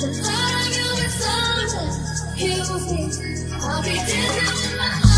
The thought of you is so. I'll be dancing my